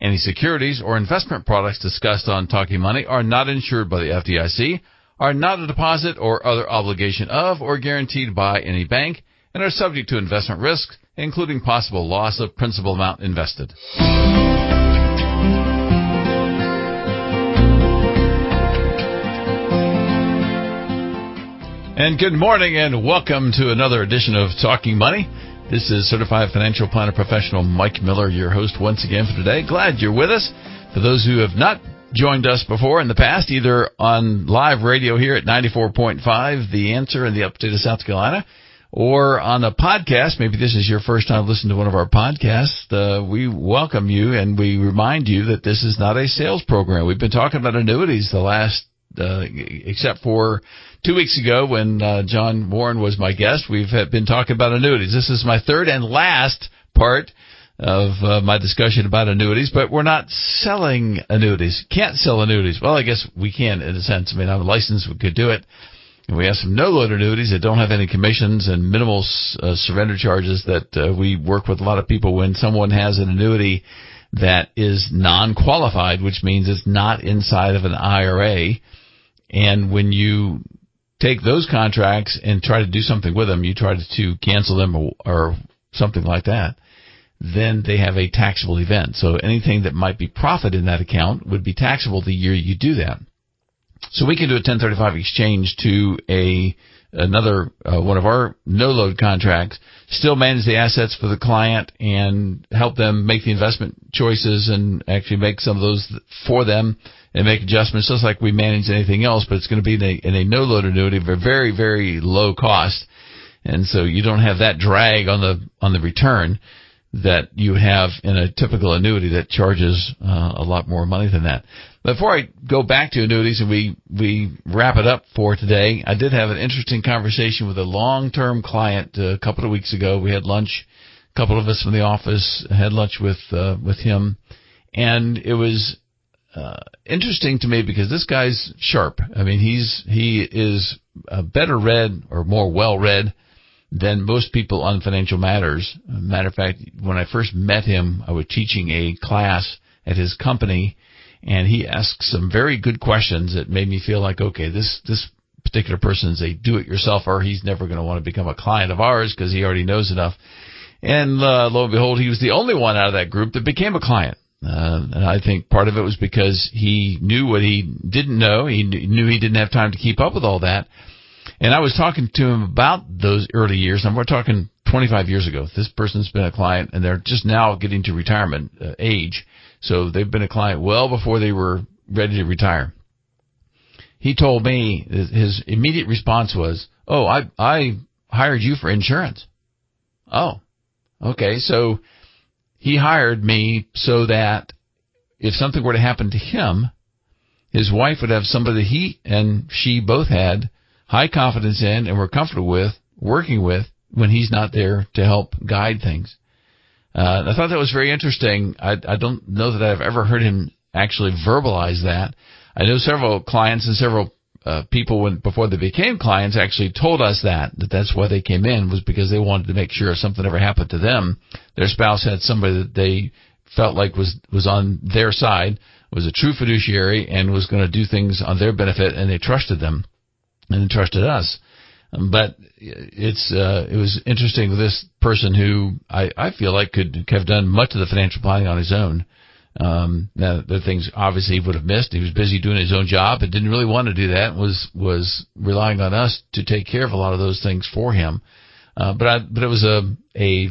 Any securities or investment products discussed on Talking Money are not insured by the FDIC, are not a deposit or other obligation of or guaranteed by any bank, and are subject to investment risks, including possible loss of principal amount invested. And good morning and welcome to another edition of Talking Money. This is Certified Financial Planner Professional Mike Miller, your host once again for today. Glad you're with us. For those who have not joined us before in the past, either on live radio here at 94.5, The Answer in the upstate of South Carolina, or on a podcast, maybe this is your first time listening to one of our podcasts, uh, we welcome you and we remind you that this is not a sales program. We've been talking about annuities the last uh, except for two weeks ago when uh, John Warren was my guest. We've been talking about annuities. This is my third and last part of uh, my discussion about annuities, but we're not selling annuities. Can't sell annuities. Well, I guess we can in a sense. I mean, I'm licensed. We could do it. And we have some no-load annuities that don't have any commissions and minimal uh, surrender charges that uh, we work with a lot of people when someone has an annuity that is non-qualified, which means it's not inside of an IRA and when you take those contracts and try to do something with them, you try to cancel them or, or something like that, then they have a taxable event. So anything that might be profit in that account would be taxable the year you do that. So we can do a 1035 exchange to a another uh, one of our no load contracts, still manage the assets for the client and help them make the investment choices and actually make some of those for them and make adjustments just like we manage anything else, but it's going to be in a, in a no load annuity for very, very low cost. And so you don't have that drag on the, on the return that you have in a typical annuity that charges uh, a lot more money than that. Before I go back to annuities and we, we wrap it up for today, I did have an interesting conversation with a long-term client uh, a couple of weeks ago. We had lunch. A couple of us from the office had lunch with, uh, with him. And it was uh, interesting to me because this guy's sharp. I mean, he's he is better read or more well read than most people on financial matters. Matter of fact, when I first met him, I was teaching a class at his company, and he asked some very good questions that made me feel like, okay, this this particular person is a do-it-yourselfer. He's never going to want to become a client of ours because he already knows enough. And uh, lo and behold, he was the only one out of that group that became a client. Uh, and I think part of it was because he knew what he didn't know. He knew he didn't have time to keep up with all that. And I was talking to him about those early years, and we're talking 25 years ago. This person's been a client, and they're just now getting to retirement uh, age. So they've been a client well before they were ready to retire. He told me his immediate response was, "Oh, I I hired you for insurance." Oh, okay. So he hired me so that if something were to happen to him, his wife would have somebody he and she both had high confidence in and were comfortable with working with when he's not there to help guide things. Uh, I thought that was very interesting. I, I don't know that I've ever heard him actually verbalize that. I know several clients and several uh, people when before they became clients actually told us that that that's why they came in was because they wanted to make sure if something ever happened to them, their spouse had somebody that they felt like was was on their side, was a true fiduciary, and was going to do things on their benefit, and they trusted them, and trusted us. But it's uh, it was interesting with this person who I I feel like could have done much of the financial planning on his own um, now, the things obviously he would have missed. He was busy doing his own job and didn't really want to do that. Was was relying on us to take care of a lot of those things for him. Uh, but I, but it was a a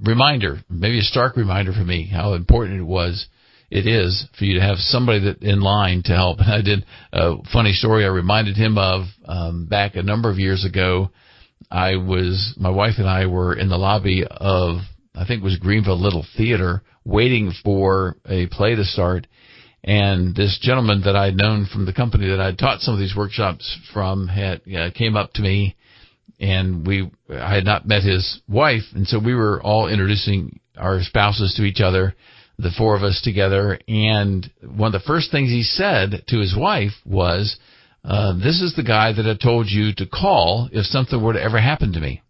reminder, maybe a stark reminder for me how important it was. It is for you to have somebody that in line to help. I did a funny story I reminded him of um, back a number of years ago. I was my wife and I were in the lobby of I think it was Greenville Little Theater waiting for a play to start. And this gentleman that I'd known from the company that I'd taught some of these workshops from had uh, came up to me, and we I had not met his wife, and so we were all introducing our spouses to each other, the four of us together. And one of the first things he said to his wife was, uh, "This is the guy that I told you to call if something were to ever happen to me."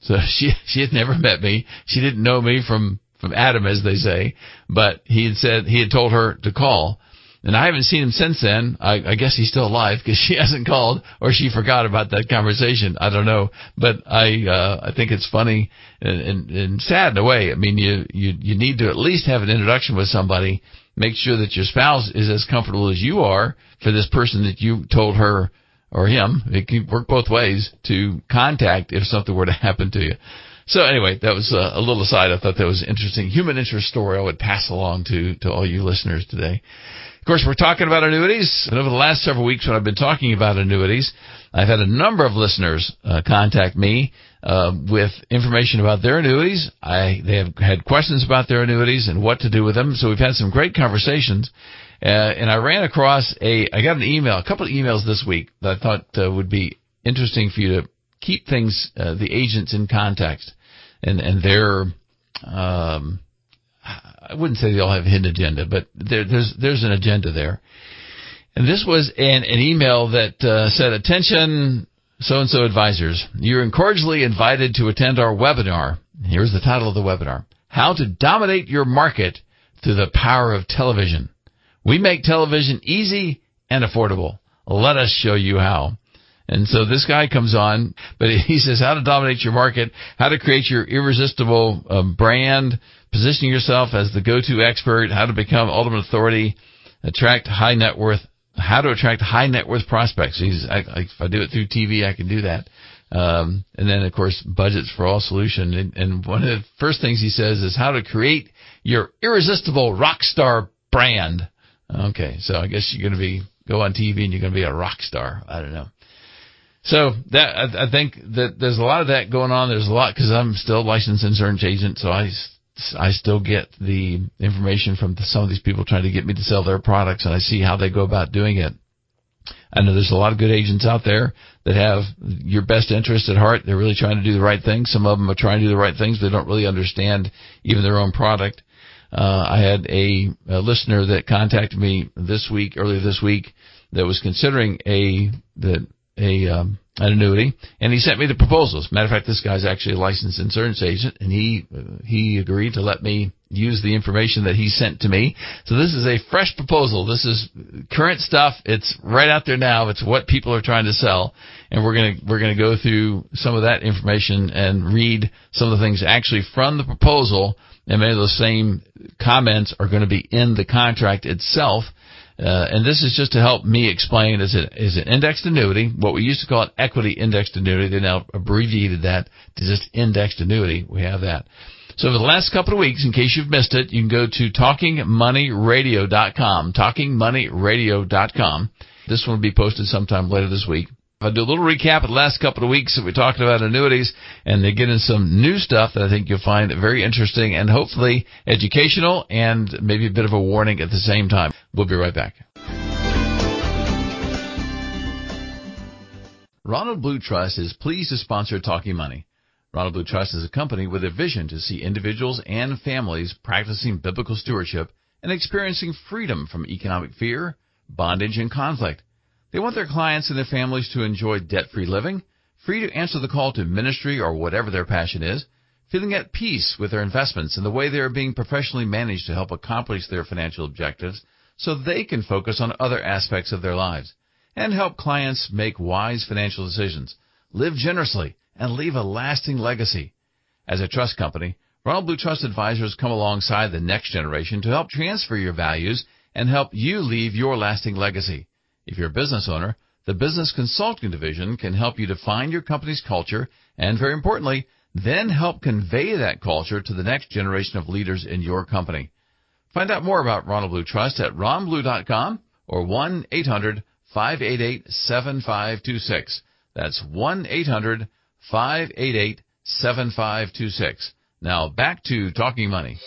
So she she had never met me. She didn't know me from from Adam, as they say. But he had said he had told her to call, and I haven't seen him since then. I, I guess he's still alive because she hasn't called or she forgot about that conversation. I don't know, but I uh, I think it's funny and, and, and sad in a way. I mean, you you you need to at least have an introduction with somebody. Make sure that your spouse is as comfortable as you are for this person that you told her or him. It can work both ways to contact if something were to happen to you. So anyway, that was a, a little aside. I thought that was an interesting human interest story I would pass along to, to all you listeners today. Of course, we're talking about annuities. And over the last several weeks when I've been talking about annuities, I've had a number of listeners uh, contact me uh, with information about their annuities. I, they have had questions about their annuities and what to do with them. So we've had some great conversations. Uh, and I ran across a, I got an email, a couple of emails this week that I thought uh, would be interesting for you to keep things, uh, the agents in context and, and their, um, I wouldn't say they all have a hidden agenda, but there, there's, there's an agenda there. And this was an, an email that uh, said, attention, so-and-so advisors, you're cordially invited to attend our webinar. Here's the title of the webinar. How to dominate your market through the power of television. We make television easy and affordable. Let us show you how. And so this guy comes on, but he says how to dominate your market, how to create your irresistible um, brand, positioning yourself as the go-to expert, how to become ultimate authority, attract high net worth, how to attract high net worth prospects. He's, I, I, if I do it through TV, I can do that. Um, and then of course budgets for all solution. And, and one of the first things he says is how to create your irresistible rock star brand. Okay, so I guess you're going to be go on TV and you're going to be a rock star. I don't know. So that I, I think that there's a lot of that going on. There's a lot because I'm still a licensed insurance agent, so I I still get the information from some of these people trying to get me to sell their products, and I see how they go about doing it. I know there's a lot of good agents out there that have your best interest at heart. They're really trying to do the right thing. Some of them are trying to do the right things. They don't really understand even their own product. Uh, I had a, a listener that contacted me this week, earlier this week, that was considering a that a um, an annuity, and he sent me the proposals. Matter of fact, this guy's actually a licensed insurance agent, and he he agreed to let me use the information that he sent to me. So this is a fresh proposal. This is current stuff. It's right out there now. It's what people are trying to sell, and we're gonna we're gonna go through some of that information and read some of the things actually from the proposal. And many of those same comments are going to be in the contract itself uh, and this is just to help me explain is it is it indexed annuity, what we used to call it equity indexed annuity. They now abbreviated that to just indexed annuity. We have that. So for the last couple of weeks, in case you've missed it, you can go to talkingmoneyradio.com, talkingmoneyradio.com. This one will be posted sometime later this week. I'll do a little recap of the last couple of weeks that we talked about annuities, and they get in some new stuff that I think you'll find very interesting and hopefully educational and maybe a bit of a warning at the same time. We'll be right back. Ronald Blue Trust is pleased to sponsor Talking Money. Ronald Blue Trust is a company with a vision to see individuals and families practicing biblical stewardship and experiencing freedom from economic fear, bondage, and conflict. They want their clients and their families to enjoy debt-free living, free to answer the call to ministry or whatever their passion is, feeling at peace with their investments and the way they are being professionally managed to help accomplish their financial objectives so they can focus on other aspects of their lives and help clients make wise financial decisions, live generously, and leave a lasting legacy. As a trust company, Ronald Blue Trust Advisors come alongside the next generation to help transfer your values and help you leave your lasting legacy. If you're a business owner, the Business Consulting Division can help you define your company's culture and, very importantly, then help convey that culture to the next generation of leaders in your company. Find out more about Ronald Blue Trust at ronblue.com or 1-800-588-7526. That's 1-800-588-7526. Now back to Talking Money.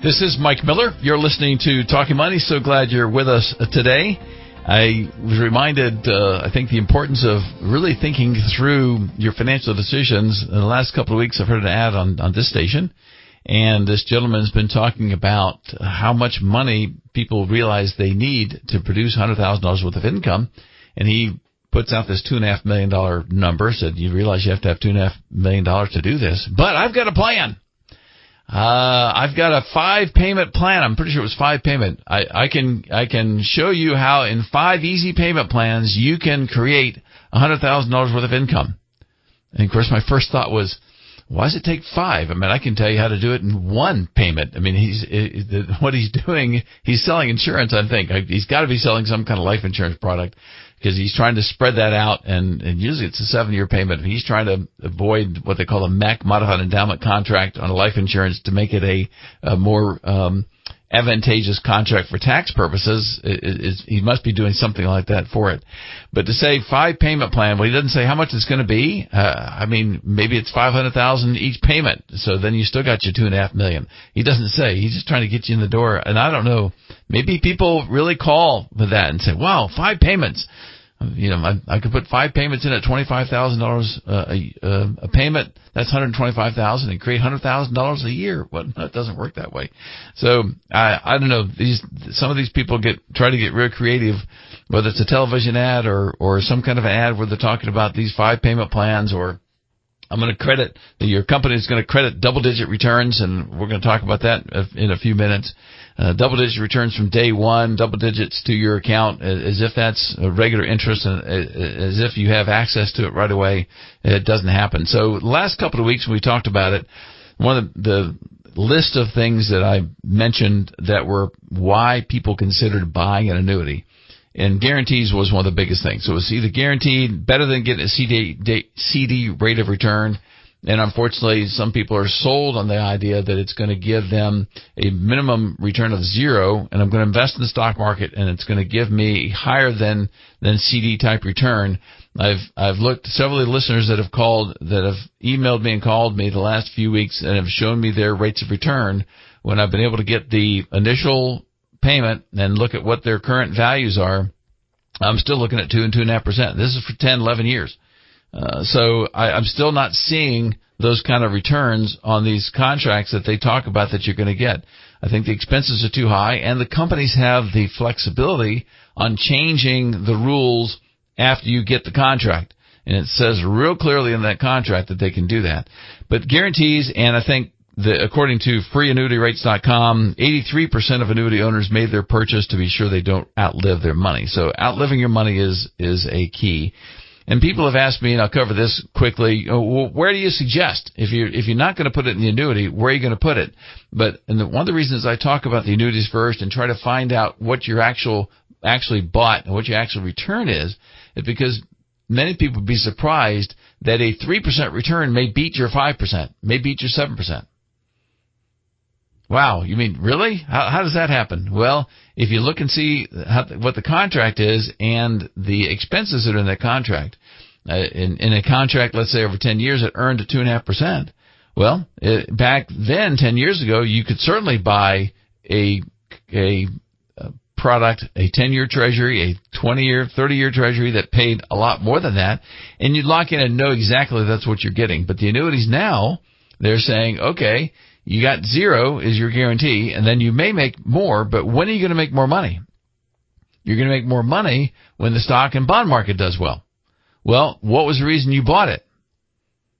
This is Mike Miller. You're listening to Talking Money. So glad you're with us today. I was reminded, uh, I think, the importance of really thinking through your financial decisions. In the last couple of weeks, I've heard an ad on, on this station, and this gentleman's been talking about how much money people realize they need to produce $100,000 worth of income. And he puts out this $2.5 million number, said, You realize you have to have $2.5 million to do this. But I've got a plan. Uh, I've got a five payment plan. I'm pretty sure it was five payment. I, I can I can show you how in five easy payment plans you can create a hundred thousand dollars worth of income. And of course, my first thought was, why does it take five? I mean, I can tell you how to do it in one payment. I mean, he's what he's doing. He's selling insurance. I think he's got to be selling some kind of life insurance product because he's trying to spread that out, and, and usually it's a seven-year payment. He's trying to avoid what they call a MEC modified endowment contract on a life insurance to make it a, a more um, advantageous contract for tax purposes. It, it, it, he must be doing something like that for it. But to say five payment plan, well, he doesn't say how much it's going to be. Uh, I mean, maybe it's five hundred thousand each payment. So then you still got your two and a half million. He doesn't say. He's just trying to get you in the door. And I don't know. Maybe people really call with that and say, "Wow, five payments." You know, I, I could put five payments in at twenty five thousand uh, dollars a uh, a payment. That's one hundred twenty five thousand, and create hundred thousand dollars a year. Well, it doesn't work that way. So I I don't know. These some of these people get try to get real creative, whether it's a television ad or or some kind of an ad where they're talking about these five payment plans or I'm going to credit your company is going to credit double digit returns, and we're going to talk about that in a few minutes. Uh, double digit returns from day one, double digits to your account, uh, as if that's a regular interest and uh, uh, as if you have access to it right away. It doesn't happen. So, last couple of weeks when we talked about it, one of the, the list of things that I mentioned that were why people considered buying an annuity and guarantees was one of the biggest things. So it was either guaranteed, better than getting a CD, CD rate of return. And unfortunately, some people are sold on the idea that it's going to give them a minimum return of zero, and I'm going to invest in the stock market, and it's going to give me higher than than CD type return. I've I've looked several of the listeners that have called that have emailed me and called me the last few weeks and have shown me their rates of return when I've been able to get the initial payment and look at what their current values are, I'm still looking at two and two and a half percent. This is for 10, 11 years. Uh, so I, I'm still not seeing those kind of returns on these contracts that they talk about that you're going to get. I think the expenses are too high, and the companies have the flexibility on changing the rules after you get the contract. And it says real clearly in that contract that they can do that. But guarantees, and I think the, according to freeannuityrates.com, 83% of annuity owners made their purchase to be sure they don't outlive their money. So outliving your money is is a key. And people have asked me, and I'll cover this quickly. Where do you suggest if you if you're not going to put it in the annuity, where are you going to put it? But and the, one of the reasons I talk about the annuities first and try to find out what your actual actually bought and what your actual return is, is because many people would be surprised that a three percent return may beat your five percent, may beat your seven percent. Wow, you mean really? How, how does that happen? Well, if you look and see how, what the contract is and the expenses that are in that contract, uh, in, in a contract, let's say over 10 years, it earned a 2.5%. Well, it, back then, 10 years ago, you could certainly buy a, a, a product, a 10 year treasury, a 20 year, 30 year treasury that paid a lot more than that, and you'd lock in and know exactly that's what you're getting. But the annuities now, they're saying, okay, you got zero is your guarantee, and then you may make more, but when are you going to make more money? You're going to make more money when the stock and bond market does well. Well, what was the reason you bought it?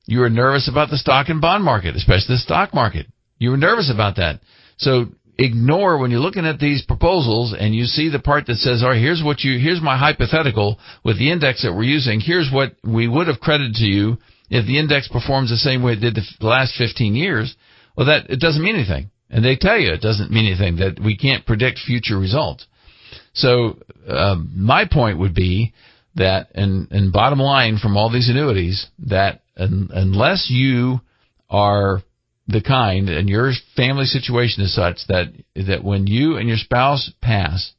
You were nervous about the stock and bond market, especially the stock market. You were nervous about that. So ignore when you're looking at these proposals and you see the part that says, all right, here's what you, here's my hypothetical with the index that we're using. Here's what we would have credited to you if the index performs the same way it did the last 15 years. Well, that it doesn't mean anything, and they tell you it doesn't mean anything that we can't predict future results. So um, my point would be that, and, and bottom line from all these annuities, that un, unless you are the kind and your family situation is such that that when you and your spouse pass,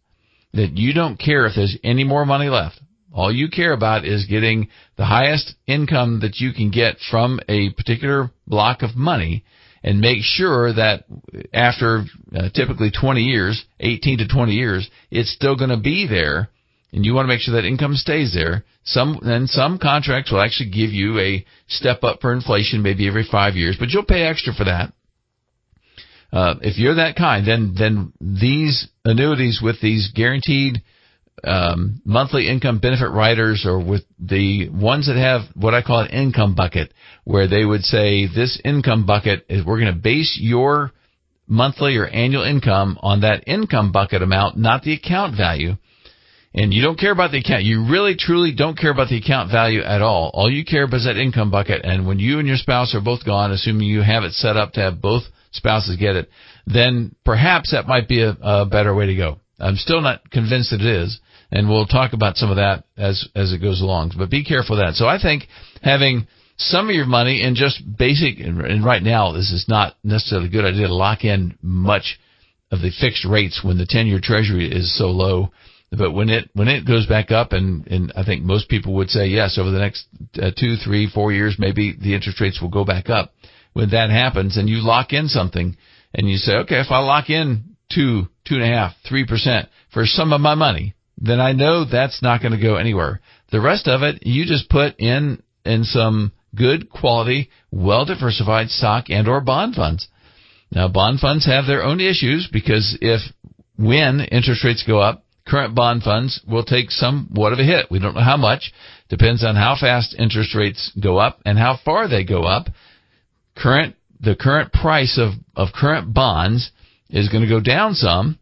that you don't care if there's any more money left. All you care about is getting the highest income that you can get from a particular block of money and make sure that after uh, typically 20 years, 18 to 20 years, it's still going to be there. And you want to make sure that income stays there. Some, and some contracts will actually give you a step up for inflation maybe every five years, but you'll pay extra for that. Uh, if you're that kind, then, then these annuities with these guaranteed um, monthly income benefit riders or with the ones that have what I call an income bucket, where they would say this income bucket is we're going to base your monthly or annual income on that income bucket amount, not the account value. And you don't care about the account. You really truly don't care about the account value at all. All you care about is that income bucket. And when you and your spouse are both gone, assuming you have it set up to have both spouses get it, then perhaps that might be a, a better way to go. I'm still not convinced that it is and we'll talk about some of that as as it goes along. But be careful of that. So I think having some of your money in just basic, and right now this is not necessarily a good idea to lock in much of the fixed rates when the 10-year Treasury is so low. But when it when it goes back up, and and I think most people would say yes, over the next uh, two, three, four years, maybe the interest rates will go back up. When that happens, and you lock in something, and you say, okay, if I lock in two, two and a half, three percent for some of my money, then I know that's not going to go anywhere. The rest of it, you just put in in some good quality, well diversified stock and or bond funds. Now bond funds have their own issues because if when interest rates go up, current bond funds will take somewhat of a hit. We don't know how much. Depends on how fast interest rates go up and how far they go up. Current the current price of, of current bonds is going to go down some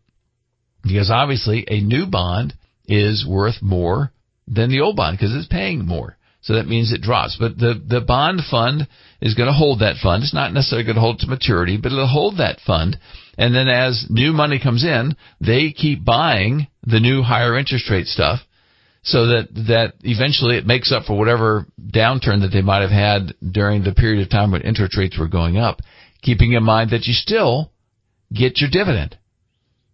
because obviously a new bond is worth more than the old bond because it's paying more. So that means it drops. But the, the bond fund is going to hold that fund. It's not necessarily going to hold to maturity, but it'll hold that fund. And then as new money comes in, they keep buying the new higher interest rate stuff so that, that eventually it makes up for whatever downturn that they might have had during the period of time when interest rates were going up. Keeping in mind that you still get your dividend.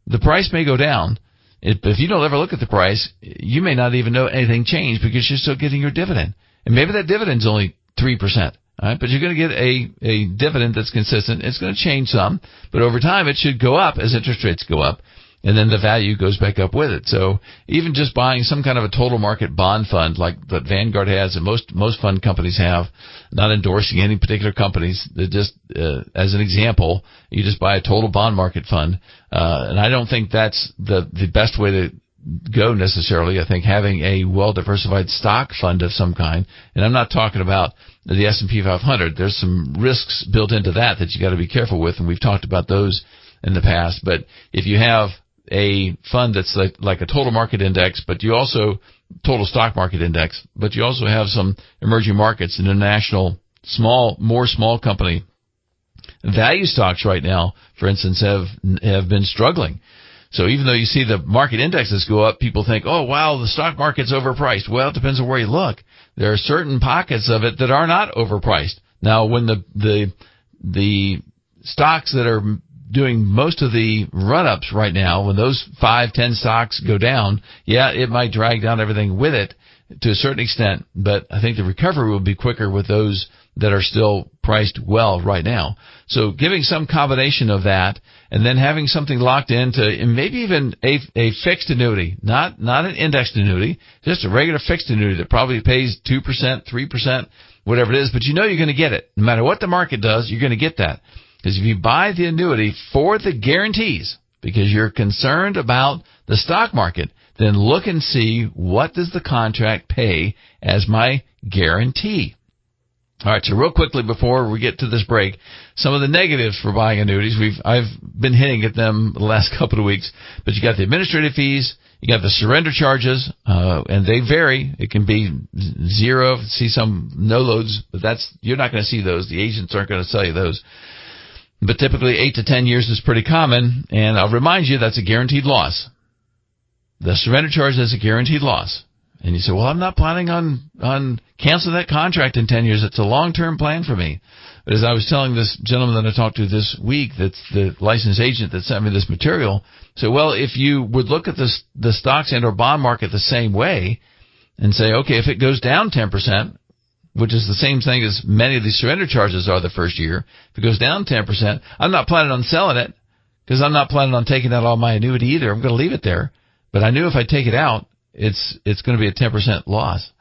The price may go down, if you don't ever look at the price, you may not even know anything changed because you're still getting your dividend. And maybe that dividend's only 3%. All right, but you're going to get a, a dividend that's consistent. It's going to change some, but over time it should go up as interest rates go up and then the value goes back up with it. So even just buying some kind of a total market bond fund like that Vanguard has and most most fund companies have, not endorsing any particular companies, just uh, as an example, you just buy a total bond market fund, uh, and I don't think that's the the best way to go necessarily. I think having a well diversified stock fund of some kind, and I'm not talking about the S&P 500. There's some risks built into that that you got to be careful with, and we've talked about those in the past. But if you have a fund that's like, like a total market index, but you also total stock market index, but you also have some emerging markets international small, more small company value stocks right now, for instance, have have been struggling. So even though you see the market indexes go up, people think, "Oh, wow, the stock market's overpriced." Well, it depends on where you look. There are certain pockets of it that are not overpriced. Now, when the the the stocks that are doing most of the run ups right now, when those five, ten stocks go down, yeah, it might drag down everything with it to a certain extent, but I think the recovery will be quicker with those that are still priced well right now. So giving some combination of that and then having something locked into and maybe even a, a fixed annuity, not, not an indexed annuity, just a regular fixed annuity that probably pays 2%, 3%, whatever it is, but you know you're going to get it. No matter what the market does, you're going to get that. Because if you buy the annuity for the guarantees, because you're concerned about the stock market, then look and see what does the contract pay as my guarantee. All right, so real quickly before we get to this break, some of the negatives for buying annuities. We've I've been hitting at them the last couple of weeks, but you got the administrative fees, you got the surrender charges, uh, and they vary. It can be zero. See some no loads, but that's you're not going to see those. The agents aren't going to sell you those but typically eight to ten years is pretty common. And I'll remind you that's a guaranteed loss. The surrender charge is a guaranteed loss. And you say, well, I'm not planning on, on canceling that contract in 10 years. It's a long-term plan for me. But as I was telling this gentleman that I talked to this week, that's the licensed agent that sent me this material, said, well, if you would look at this, the stocks and or bond market the same way and say, okay, if it goes down 10%, which is the same thing as many of these surrender charges are the first year, if it goes down 10%, I'm not planning on selling it because I'm not planning on taking out all my annuity either. I'm going to leave it there. But I knew if I take it out, it's it's going to be a 10% loss.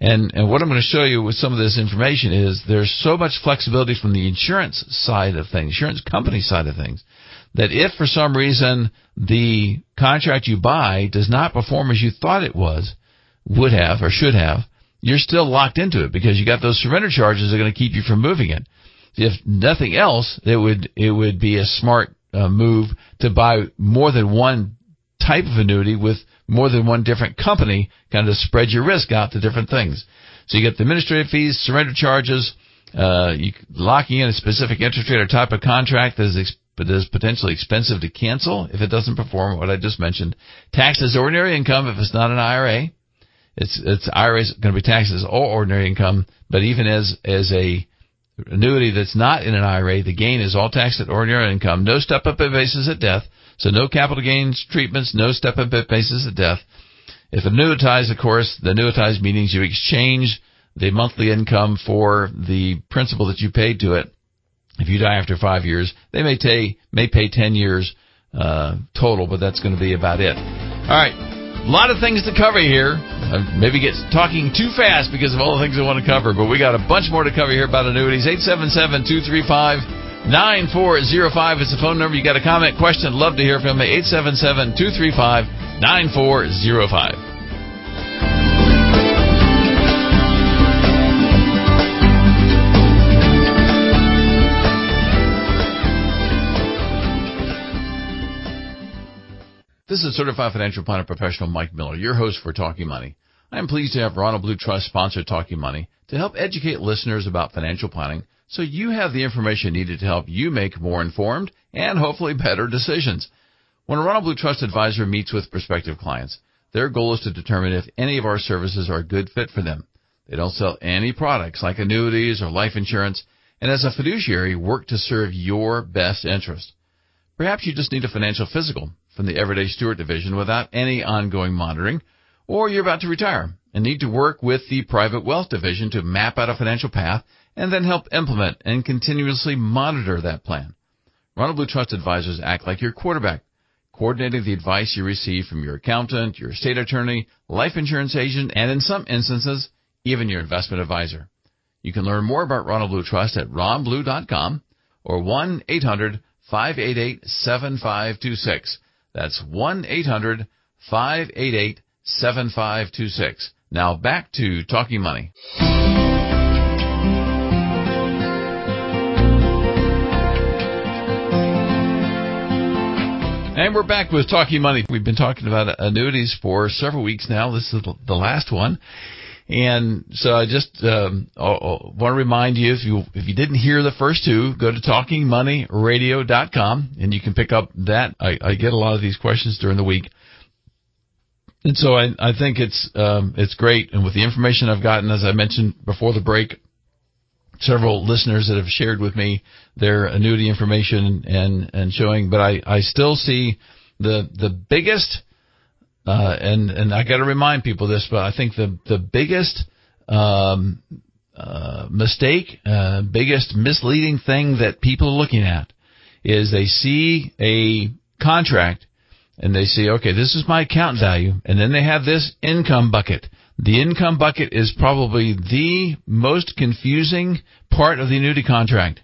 And and what I'm going to show you with some of this information is there's so much flexibility from the insurance side of things, insurance company side of things, that if for some reason the contract you buy does not perform as you thought it was, would have or should have, you're still locked into it because you got those surrender charges that are going to keep you from moving it. If nothing else, it would it would be a smart uh, move to buy more than one type of annuity with more than one different company, kind of spread your risk out to different things. So you get the administrative fees, surrender charges, uh, you locking in a specific interest rate or type of contract that is, ex- that is potentially expensive to cancel if it doesn't perform what I just mentioned. Taxes ordinary income if it's not an IRA. It's it's IRA is going to be taxed as all ordinary income, but even as as a annuity that's not in an IRA, the gain is all taxed at ordinary income. No step up basis at death. So no capital gains treatments, no step up basis at death. If annuitized, of course, the annuitized means you exchange the monthly income for the principal that you paid to it. If you die after five years, they may pay may pay ten years uh, total, but that's going to be about it. All right, a lot of things to cover here. Uh, maybe get talking too fast because of all the things I want to cover, but we got a bunch more to cover here about annuities. 877-235-9405 is the phone number. You got a comment, question, love to hear from you. 877-235-9405. This is Certified Financial Planner Professional Mike Miller, your host for Talking Money. I am pleased to have Ronald Blue Trust sponsor Talking Money to help educate listeners about financial planning so you have the information needed to help you make more informed and hopefully better decisions. When a Ronald Blue Trust advisor meets with prospective clients, their goal is to determine if any of our services are a good fit for them. They don't sell any products like annuities or life insurance, and as a fiduciary, work to serve your best interest. Perhaps you just need a financial physical from the Everyday Steward Division without any ongoing monitoring, or you're about to retire and need to work with the Private Wealth Division to map out a financial path and then help implement and continuously monitor that plan. Ronald Blue Trust advisors act like your quarterback, coordinating the advice you receive from your accountant, your state attorney, life insurance agent, and in some instances, even your investment advisor. You can learn more about Ronald Blue Trust at ronblue.com or 1 800 588 7526. That's 1 800 588 7526. Now back to Talking Money. And we're back with Talking Money. We've been talking about annuities for several weeks now. This is the last one. And so I just um, want to remind you if you if you didn't hear the first two, go to talkingmoneyradio.com and you can pick up that. I, I get a lot of these questions during the week, and so I I think it's um, it's great. And with the information I've gotten, as I mentioned before the break, several listeners that have shared with me their annuity information and and showing, but I I still see the the biggest uh, and and I got to remind people this, but I think the the biggest um, uh, mistake, uh, biggest misleading thing that people are looking at is they see a contract and they see, okay, this is my account value, and then they have this income bucket. The income bucket is probably the most confusing part of the annuity contract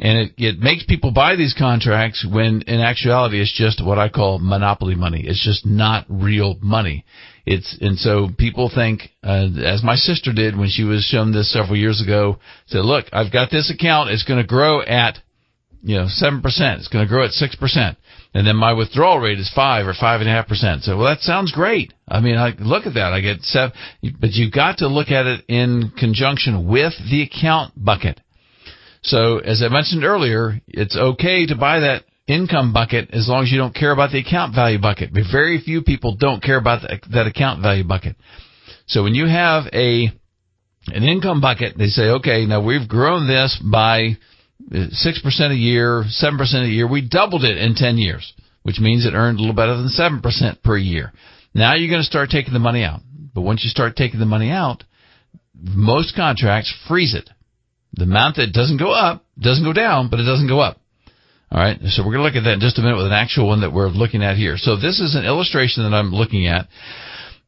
and it, it makes people buy these contracts when in actuality it's just what I call monopoly money. It's just not real money. It's and so people think, uh, as my sister did when she was shown this several years ago, said, "Look, I've got this account. It's going to grow at, you know, seven percent. It's going to grow at six percent." and then my withdrawal rate is five or five and a half percent. So, well, that sounds great. I mean, I look at that. I get seven, but you've got to look at it in conjunction with the account bucket. So, as I mentioned earlier, it's okay to buy that income bucket as long as you don't care about the account value bucket. But very few people don't care about that account value bucket. So when you have a an income bucket, they say, okay, now we've grown this by uh, six percent a year, seven percent a year. We doubled it in ten years, which means it earned a little better than seven percent per year. Now you're going to start taking the money out. But once you start taking the money out, most contracts freeze it. The amount that doesn't go up doesn't go down, but it doesn't go up. All right, so we're going to look at that in just a minute with an actual one that we're looking at here. So this is an illustration that I'm looking at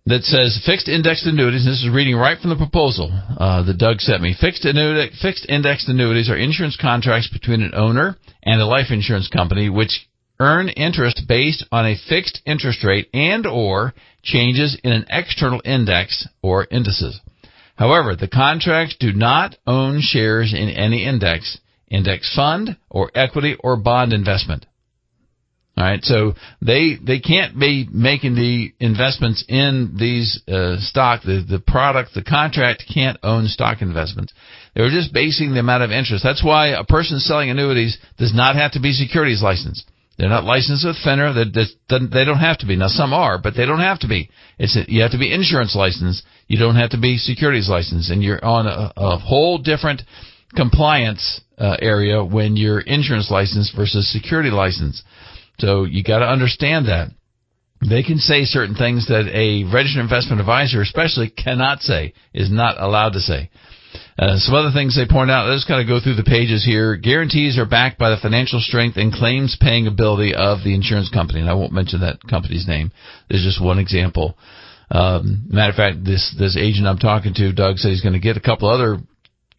that says fixed indexed annuities. This is reading right from the proposal uh, that Doug sent me. Fixed annuity, fixed indexed annuities are insurance contracts between an owner and a life insurance company, which earn interest based on a fixed interest rate and or changes in an external index or indices. However, the contracts do not own shares in any index, index fund, or equity or bond investment. All right, so they they can't be making the investments in these uh, stock. The the product, the contract can't own stock investments. They're just basing the amount of interest. That's why a person selling annuities does not have to be securities licensed. They're not licensed with FINRA. They don't have to be. Now some are, but they don't have to be. It's you have to be insurance licensed. You don't have to be securities licensed, and you're on a, a whole different compliance uh, area when you're insurance licensed versus security license. So you got to understand that. They can say certain things that a registered investment advisor, especially, cannot say, is not allowed to say. Uh, some other things they point out. Let's kind of go through the pages here. Guarantees are backed by the financial strength and claims paying ability of the insurance company. And I won't mention that company's name. There's just one example. Um, matter of fact, this this agent I'm talking to, Doug, said he's going to get a couple other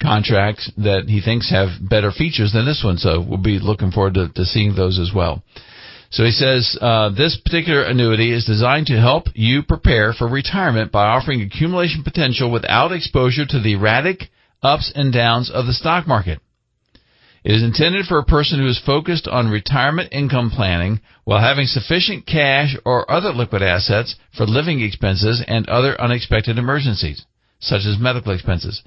contracts that he thinks have better features than this one. So we'll be looking forward to, to seeing those as well. So he says uh, this particular annuity is designed to help you prepare for retirement by offering accumulation potential without exposure to the erratic ups and downs of the stock market. It is intended for a person who is focused on retirement income planning while having sufficient cash or other liquid assets for living expenses and other unexpected emergencies, such as medical expenses.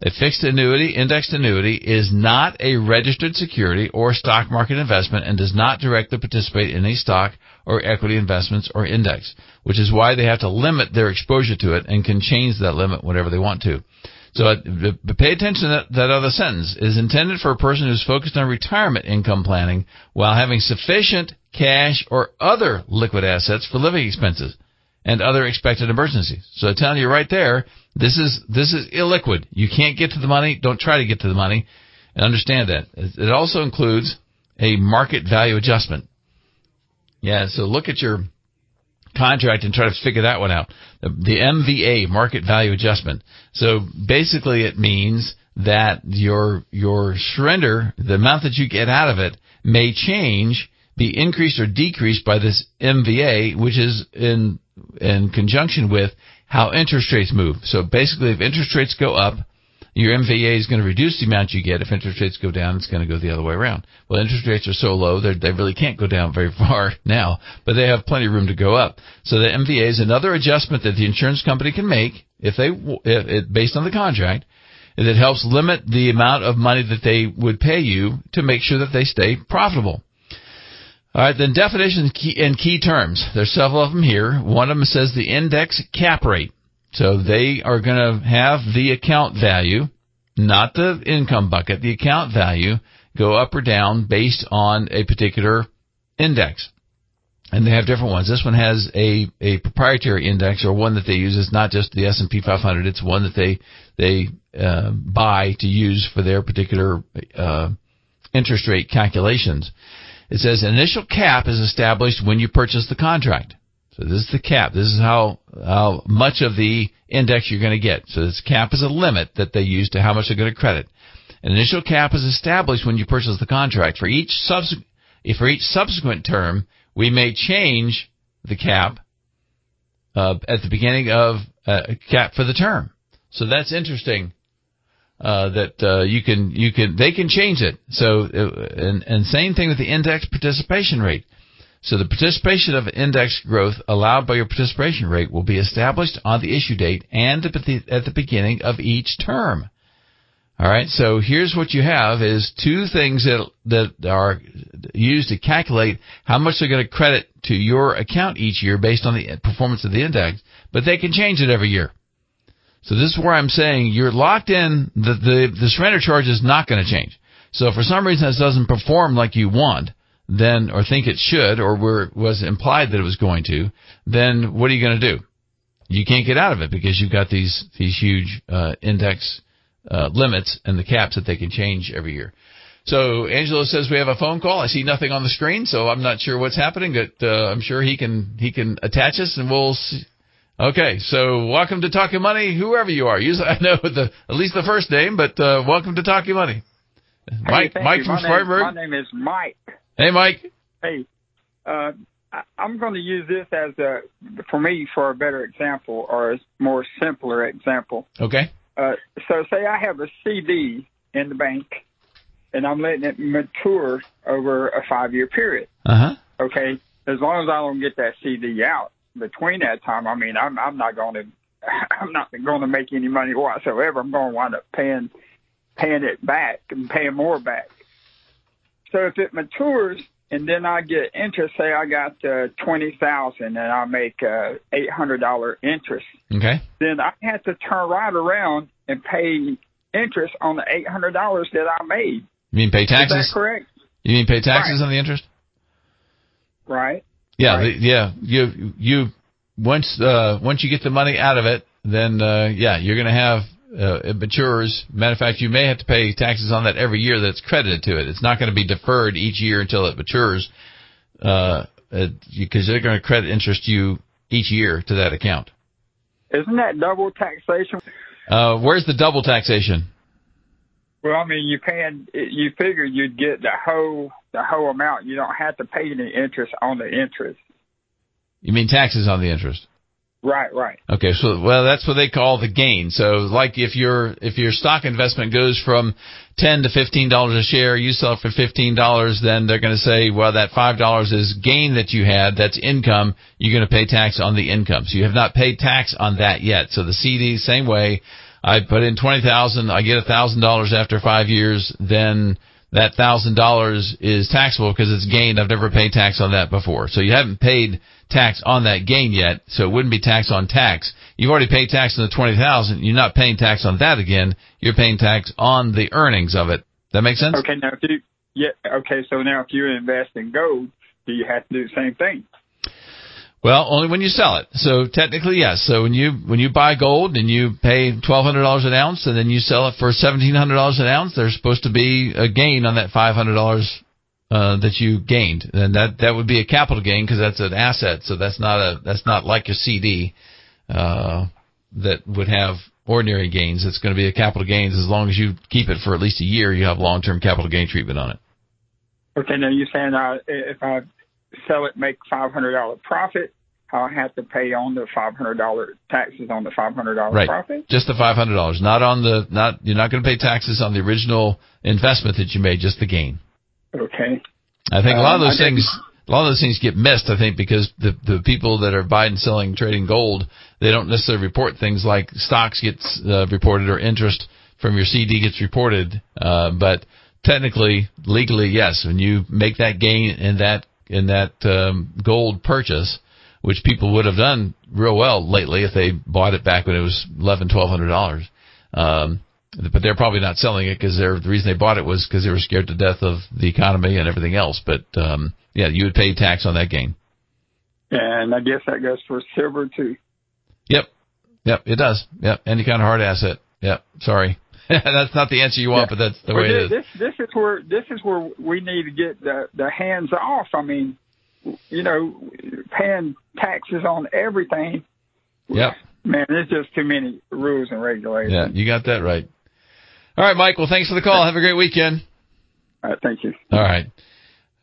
A fixed annuity, indexed annuity, is not a registered security or stock market investment and does not directly participate in a stock or equity investments or index, which is why they have to limit their exposure to it and can change that limit whenever they want to. So uh, pay attention to that, that other sentence. It is intended for a person who's focused on retirement income planning while having sufficient cash or other liquid assets for living expenses and other expected emergencies. So I'm telling you right there, this is this is illiquid. You can't get to the money. Don't try to get to the money, and understand that. It also includes a market value adjustment. Yeah, so look at your contract and try to figure that one out. The, the MVA, market value adjustment. So basically, it means that your your surrender, the amount that you get out of it, may change, be increased or decreased by this MVA, which is in in conjunction with how interest rates move. So basically, if interest rates go up, your MVA is going to reduce the amount you get. If interest rates go down, it's going to go the other way around. Well, interest rates are so low, that they really can't go down very far now, but they have plenty of room to go up. So the MVA is another adjustment that the insurance company can make if they, if it, based on the contract, that helps limit the amount of money that they would pay you to make sure that they stay profitable. All right, then definitions and key terms. There's several of them here. One of them says the index cap rate. So they are going to have the account value, not the income bucket, the account value go up or down based on a particular index. And they have different ones. This one has a, a proprietary index or one that they use. It's not just the S&P 500. It's one that they, they, uh, buy to use for their particular, uh, interest rate calculations. It says initial cap is established when you purchase the contract. So this is the cap. This is how how much of the index you're going to get. So this cap is a limit that they use to how much they're going to credit. An initial cap is established when you purchase the contract. For each subsequent for each subsequent term, we may change the cap uh, at the beginning of uh, cap for the term. So that's interesting uh, that uh, you can you can they can change it. So uh, and and same thing with the index participation rate. So the participation of index growth allowed by your participation rate will be established on the issue date and at the, at the beginning of each term. All right. So here's what you have is two things that that are used to calculate how much they're going to credit to your account each year based on the performance of the index, but they can change it every year. So this is where I'm saying you're locked in. The the, the surrender charge is not going to change. So for some reason this doesn't perform like you want, then or think it should, or were, was implied that it was going to, then what are you going to do? you can't get out of it because you've got these these huge uh, index uh, limits and the caps that they can change every year. So Angelo says we have a phone call. I see nothing on the screen, so I'm not sure what's happening, but uh, I'm sure he can he can attach us, and we'll. Okay, so welcome to Talking Money, whoever you are. Usually I know the at least the first name, but uh, welcome to Talking Money. Mike, hey, Mike from my Spartanburg. Name, my name is Mike. Hey, Mike. Hey, uh, I, I'm going to use this as a, for me, for a better example or a more simpler example. Okay. Uh, so say I have a CD in the bank and I'm letting it mature over a five year period. Uh huh. Okay. As long as I don't get that CD out between that time, I mean, I'm, I'm not going to, I'm not going to make any money whatsoever. I'm going to wind up paying, paying it back and paying more back. So if it matures and then I get interest, say I got uh, twenty thousand and I make uh, eight hundred dollar interest. Okay. Then I have to turn right around and pay interest on the eight hundred dollars that I made. You mean pay taxes? Is that correct? You mean pay taxes right. on the interest? Right. Yeah, right. The, yeah. You you once uh once you get the money out of it, then uh yeah, you're going to have uh, it matures. Matter of fact, you may have to pay taxes on that every year that's credited to it. It's not going to be deferred each year until it matures, uh, because they're going to credit interest you each year to that account. Isn't that double taxation? Uh, where's the double taxation? Well, I mean, you paying. You figure you'd get the whole the whole amount. You don't have to pay any interest on the interest. You mean taxes on the interest? Right, right. Okay, so well, that's what they call the gain. So, like if your if your stock investment goes from ten to fifteen dollars a share, you sell it for fifteen dollars, then they're going to say, well, that five dollars is gain that you had. That's income. You're going to pay tax on the income. So you have not paid tax on that yet. So the CD, same way. I put in twenty thousand. I get a thousand dollars after five years. Then that thousand dollars is taxable because it's gained. I've never paid tax on that before. So you haven't paid tax on that gain yet, so it wouldn't be tax on tax. You've already paid tax on the twenty thousand. You're not paying tax on that again. You're paying tax on the earnings of it. That makes sense? Okay. Now, you yeah, okay. So now, if you invest in gold, do you have to do the same thing? Well, only when you sell it. So technically, yes. So when you when you buy gold and you pay twelve hundred dollars an ounce, and then you sell it for seventeen hundred dollars an ounce, there's supposed to be a gain on that five hundred dollars uh, that you gained, and that that would be a capital gain because that's an asset. So that's not a that's not like your CD uh, that would have ordinary gains. It's going to be a capital gains as long as you keep it for at least a year. You have long term capital gain treatment on it. Okay, now you're saying uh, if I sell it, make five hundred dollar profit, I have to pay on the five hundred dollar taxes on the five hundred dollar right. profit. Just the five hundred dollars, not on the not you're not going to pay taxes on the original investment that you made, just the gain. Okay. I think a lot of um, those things. A lot of those things get missed, I think, because the the people that are buying, selling, trading gold, they don't necessarily report things like stocks gets uh, reported or interest from your CD gets reported. Uh, but technically, legally, yes, when you make that gain in that in that um, gold purchase, which people would have done real well lately if they bought it back when it was eleven, twelve hundred dollars. Um, but they're probably not selling it because the reason they bought it was because they were scared to death of the economy and everything else. But um, yeah, you would pay tax on that gain. And I guess that goes for silver too. Yep, yep, it does. Yep, any kind of hard asset. Yep. Sorry, that's not the answer you want, yeah. but that's the well, way this, it is. This this is where this is where we need to get the the hands off. I mean, you know, paying taxes on everything. Yep. Man, there's just too many rules and regulations. Yeah, you got that right. All right, Mike. Well, thanks for the call. Have a great weekend. All right, thank you. All right.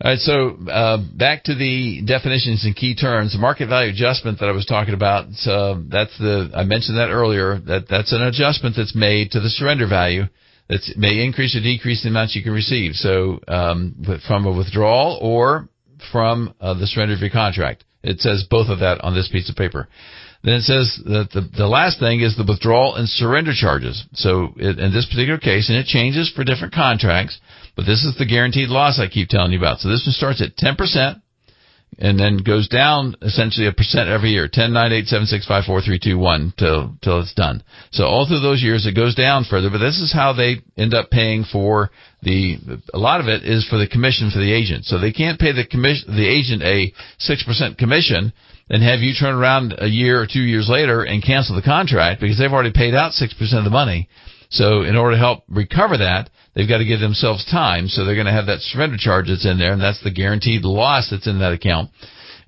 All right, so uh, back to the definitions and key terms. The market value adjustment that I was talking about. So that's the I mentioned that earlier. That that's an adjustment that's made to the surrender value that may increase or decrease the amounts you can receive. So um, from a withdrawal or from uh, the surrender of your contract. It says both of that on this piece of paper. Then it says that the, the last thing is the withdrawal and surrender charges. So it, in this particular case, and it changes for different contracts, but this is the guaranteed loss I keep telling you about. So this one starts at 10%, and then goes down essentially a percent every year, 10, 9, 8, 7, 6, 5, 4, 3, 2, 1 till, till it's done. So all through those years it goes down further, but this is how they end up paying for the, a lot of it is for the commission for the agent. So they can't pay the commission, the agent a 6% commission and have you turn around a year or two years later and cancel the contract because they've already paid out 6% of the money. So in order to help recover that, they've got to give themselves time. So they're going to have that surrender charge that's in there, and that's the guaranteed loss that's in that account.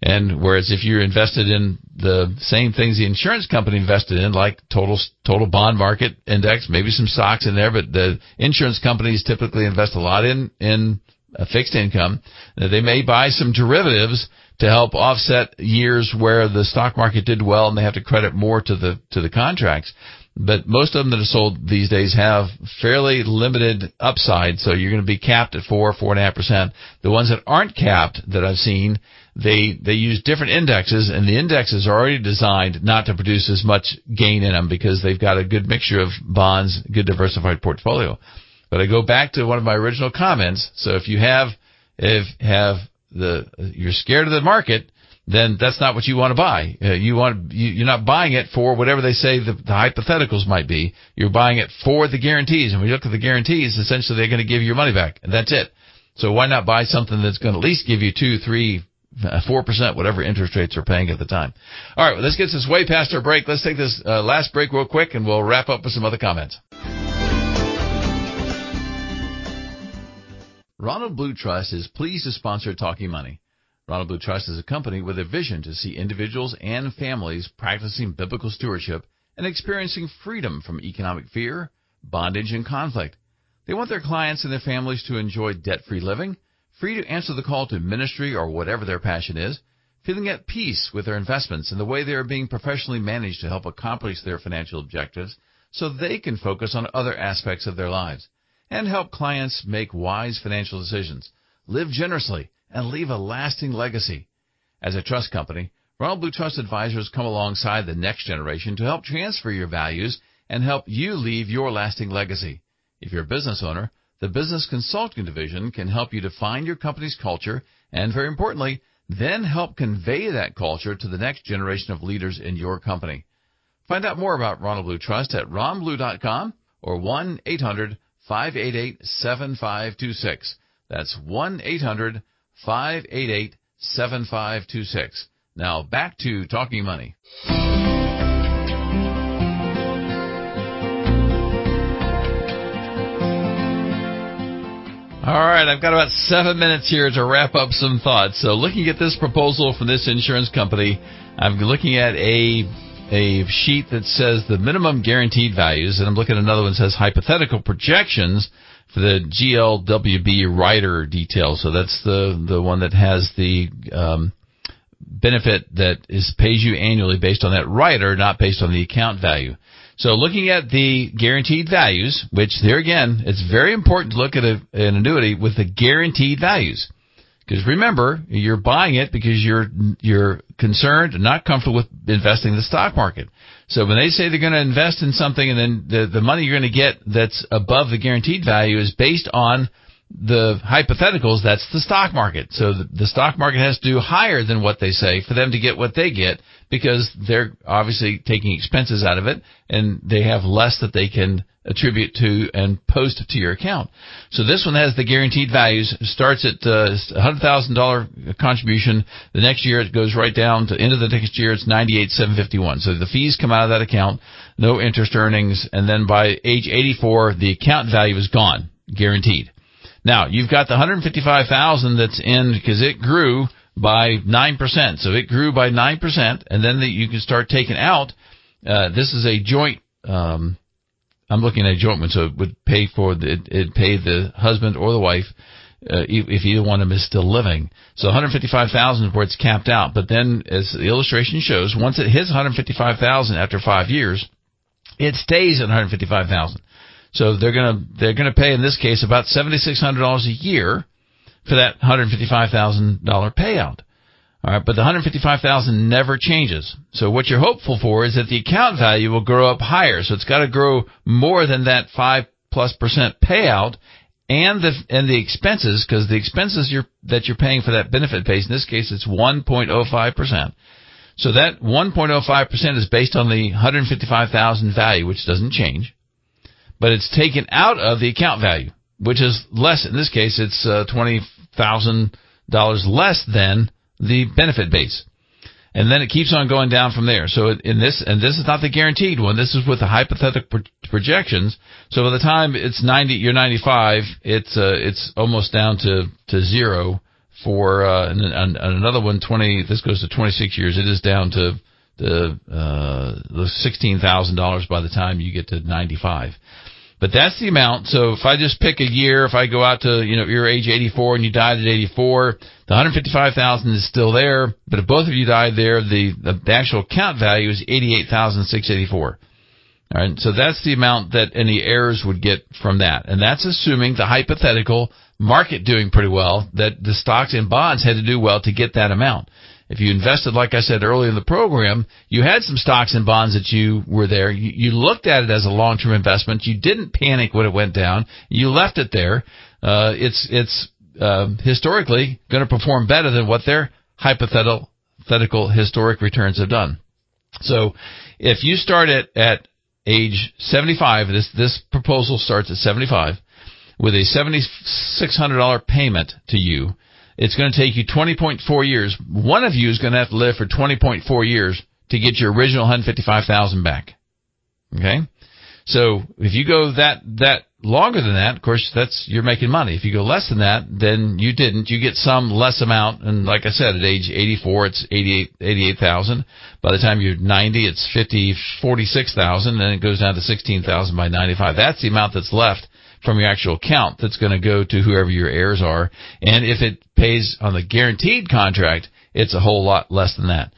And whereas if you're invested in the same things the insurance company invested in, like total total bond market index, maybe some stocks in there, but the insurance companies typically invest a lot in in fixed income. They may buy some derivatives to help offset years where the stock market did well and they have to credit more to the to the contracts but most of them that are sold these days have fairly limited upside. So you're going to be capped at four, four and a half percent. The ones that aren't capped that I've seen, they they use different indexes, and the indexes are already designed not to produce as much gain in them because they've got a good mixture of bonds, good diversified portfolio. But I go back to one of my original comments. So if you have if have the you're scared of the market, then that's not what you want to buy. Uh, you want you, you're not buying it for whatever they say the, the hypotheticals might be. You're buying it for the guarantees, and when you look at the guarantees, essentially they're going to give you your money back, and that's it. So why not buy something that's going to at least give you two, three, uh, four percent, whatever interest rates are paying at the time. All right, well, this gets us way past our break. Let's take this uh, last break real quick, and we'll wrap up with some other comments. Ronald Blue Trust is pleased to sponsor Talking Money. Ronald Blue Trust is a company with a vision to see individuals and families practicing biblical stewardship and experiencing freedom from economic fear, bondage, and conflict. They want their clients and their families to enjoy debt-free living, free to answer the call to ministry or whatever their passion is, feeling at peace with their investments and the way they are being professionally managed to help accomplish their financial objectives so they can focus on other aspects of their lives, and help clients make wise financial decisions, live generously, and leave a lasting legacy. As a trust company, Ronald Blue Trust Advisors come alongside the next generation to help transfer your values and help you leave your lasting legacy. If you're a business owner, the Business Consulting Division can help you define your company's culture and, very importantly, then help convey that culture to the next generation of leaders in your company. Find out more about Ronald Blue Trust at ronblue.com or 1 800 588 7526. That's 1 800 588 7526. Now back to Talking Money. All right, I've got about seven minutes here to wrap up some thoughts. So, looking at this proposal from this insurance company, I'm looking at a a sheet that says the minimum guaranteed values, and I'm looking at another one that says hypothetical projections for the GLWB rider detail. So that's the the one that has the um, benefit that is pays you annually based on that rider, not based on the account value. So looking at the guaranteed values, which there again, it's very important to look at a, an annuity with the guaranteed values. Because remember, you're buying it because you're you're concerned and not comfortable with investing in the stock market. So when they say they're going to invest in something and then the the money you're going to get that's above the guaranteed value is based on the hypotheticals, that's the stock market. So the, the stock market has to do higher than what they say for them to get what they get because they're obviously taking expenses out of it and they have less that they can attribute to and post to your account. So this one has the guaranteed values. Starts at uh, $100,000 contribution. The next year it goes right down to end of the next year it's 98,751. So the fees come out of that account, no interest earnings, and then by age 84 the account value is gone, guaranteed. Now you've got the 155,000 that's in because it grew by 9%. So it grew by 9%, and then the, you can start taking out. Uh, this is a joint um, I'm looking at a joint one, so it would pay for the, it, it'd pay the husband or the wife uh, if either one of them is still living. So 155,000 is where it's capped out. But then, as the illustration shows, once it hits 155,000 after five years, it stays at 155,000. So they're gonna they're gonna pay in this case about $7,600 a year for that $155,000 payout. All right, but the 155,000 never changes. So what you're hopeful for is that the account value will grow up higher. So it's got to grow more than that 5 plus percent payout and the and the expenses because the expenses you're, that you're paying for that benefit base in this case it's 1.05 percent. So that 1.05 percent is based on the 155,000 value, which doesn't change, but it's taken out of the account value, which is less. In this case, it's uh, twenty thousand dollars less than the benefit base and then it keeps on going down from there. So in this, and this is not the guaranteed one. This is with the hypothetical projections. So by the time it's 90, you're 95, it's uh, it's almost down to to zero. For uh, and, and another one, 20. This goes to 26 years. It is down to the uh, the sixteen thousand dollars by the time you get to 95. But that's the amount. So if I just pick a year, if I go out to, you know, your age 84 and you died at 84, the 155,000 is still there. But if both of you died there, the, the actual count value is 88,684. All right. So that's the amount that any heirs would get from that. And that's assuming the hypothetical market doing pretty well, that the stocks and bonds had to do well to get that amount. If you invested, like I said earlier in the program, you had some stocks and bonds that you were there. You, you looked at it as a long-term investment. You didn't panic when it went down. You left it there. Uh, it's it's uh, historically going to perform better than what their hypothetical historic returns have done. So, if you start at at age 75, this this proposal starts at 75 with a $7,600 payment to you it's going to take you 20.4 years. One of you is going to have to live for 20.4 years to get your original 155,000 back. Okay? So if you go that that longer than that, of course, that's you're making money. If you go less than that, then you didn't. You get some less amount, and like I said, at age 84, it's 88 88,000. By the time you're 90, it's 50 46,000, and it goes down to 16,000 by 95. That's the amount that's left from your actual account that's going to go to whoever your heirs are. And if it pays on the guaranteed contract, it's a whole lot less than that.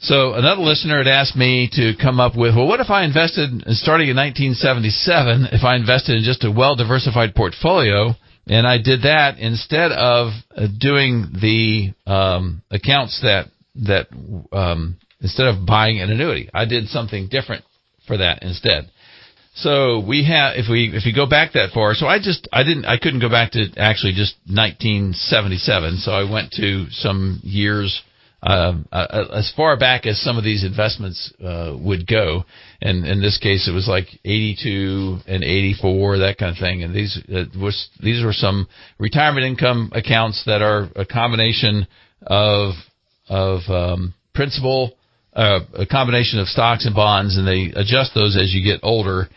So another listener had asked me to come up with, well, what if I invested, starting in 1977, if I invested in just a well-diversified portfolio, and I did that instead of uh, doing the um, accounts that that um, instead of buying an annuity, I did something different for that instead. So we have, if we if we go back that far, so I just I didn't I couldn't go back to actually just 1977. So I went to some years uh, as far back as some of these investments uh, would go, and in this case it was like 82 and 84 that kind of thing. And these uh, was these were some retirement income accounts that are a combination of of um, principal. Uh, a combination of stocks and bonds, and they adjust those as you get older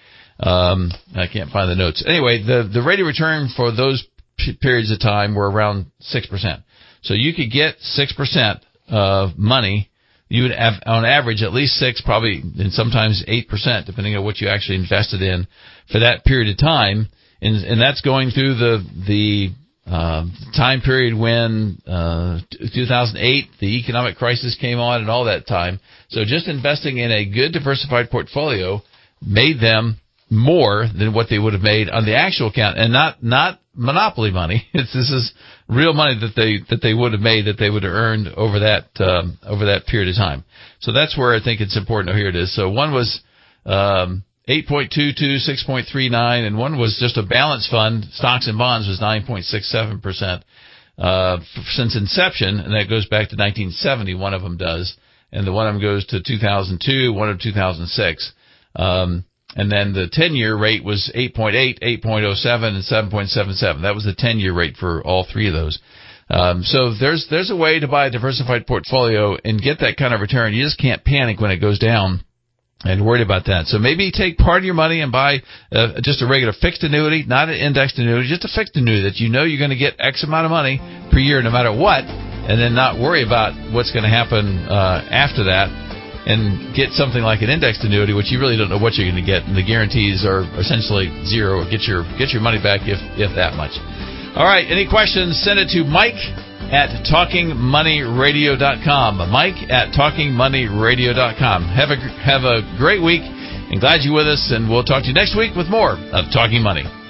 um, I can't find the notes. Anyway, the the rate of return for those p- periods of time were around six percent. So you could get six percent of money. You would have, on average, at least six, probably, and sometimes eight percent, depending on what you actually invested in for that period of time. And, and that's going through the the uh, time period when uh, 2008, the economic crisis came on, and all that time. So just investing in a good diversified portfolio made them more than what they would have made on the actual account, and not not monopoly money. It's, this is real money that they that they would have made that they would have earned over that um, over that period of time. So that's where I think it's important. Oh, here it is. So one was um, 8.22, 6.39, and one was just a balance fund. Stocks and bonds was 9.67 percent uh, since inception, and that goes back to 1970. One of them does, and the one of them goes to 2002, one of 2006. Um, and then the 10 year rate was 8.8, 8.07, and 7.77. That was the 10 year rate for all three of those. Um, so there's there's a way to buy a diversified portfolio and get that kind of return. You just can't panic when it goes down and worried about that. So maybe take part of your money and buy uh, just a regular fixed annuity, not an indexed annuity, just a fixed annuity that you know you're going to get X amount of money per year no matter what, and then not worry about what's going to happen uh, after that and get something like an indexed annuity, which you really don't know what you're going to get, and the guarantees are essentially zero. Get your get your money back if if that much. All right. Any questions? Send it to Mike at talkingmoneyradio.com. Mike at talkingmoneyradio.com. Have a have a great week, and glad you're with us. And we'll talk to you next week with more of Talking Money.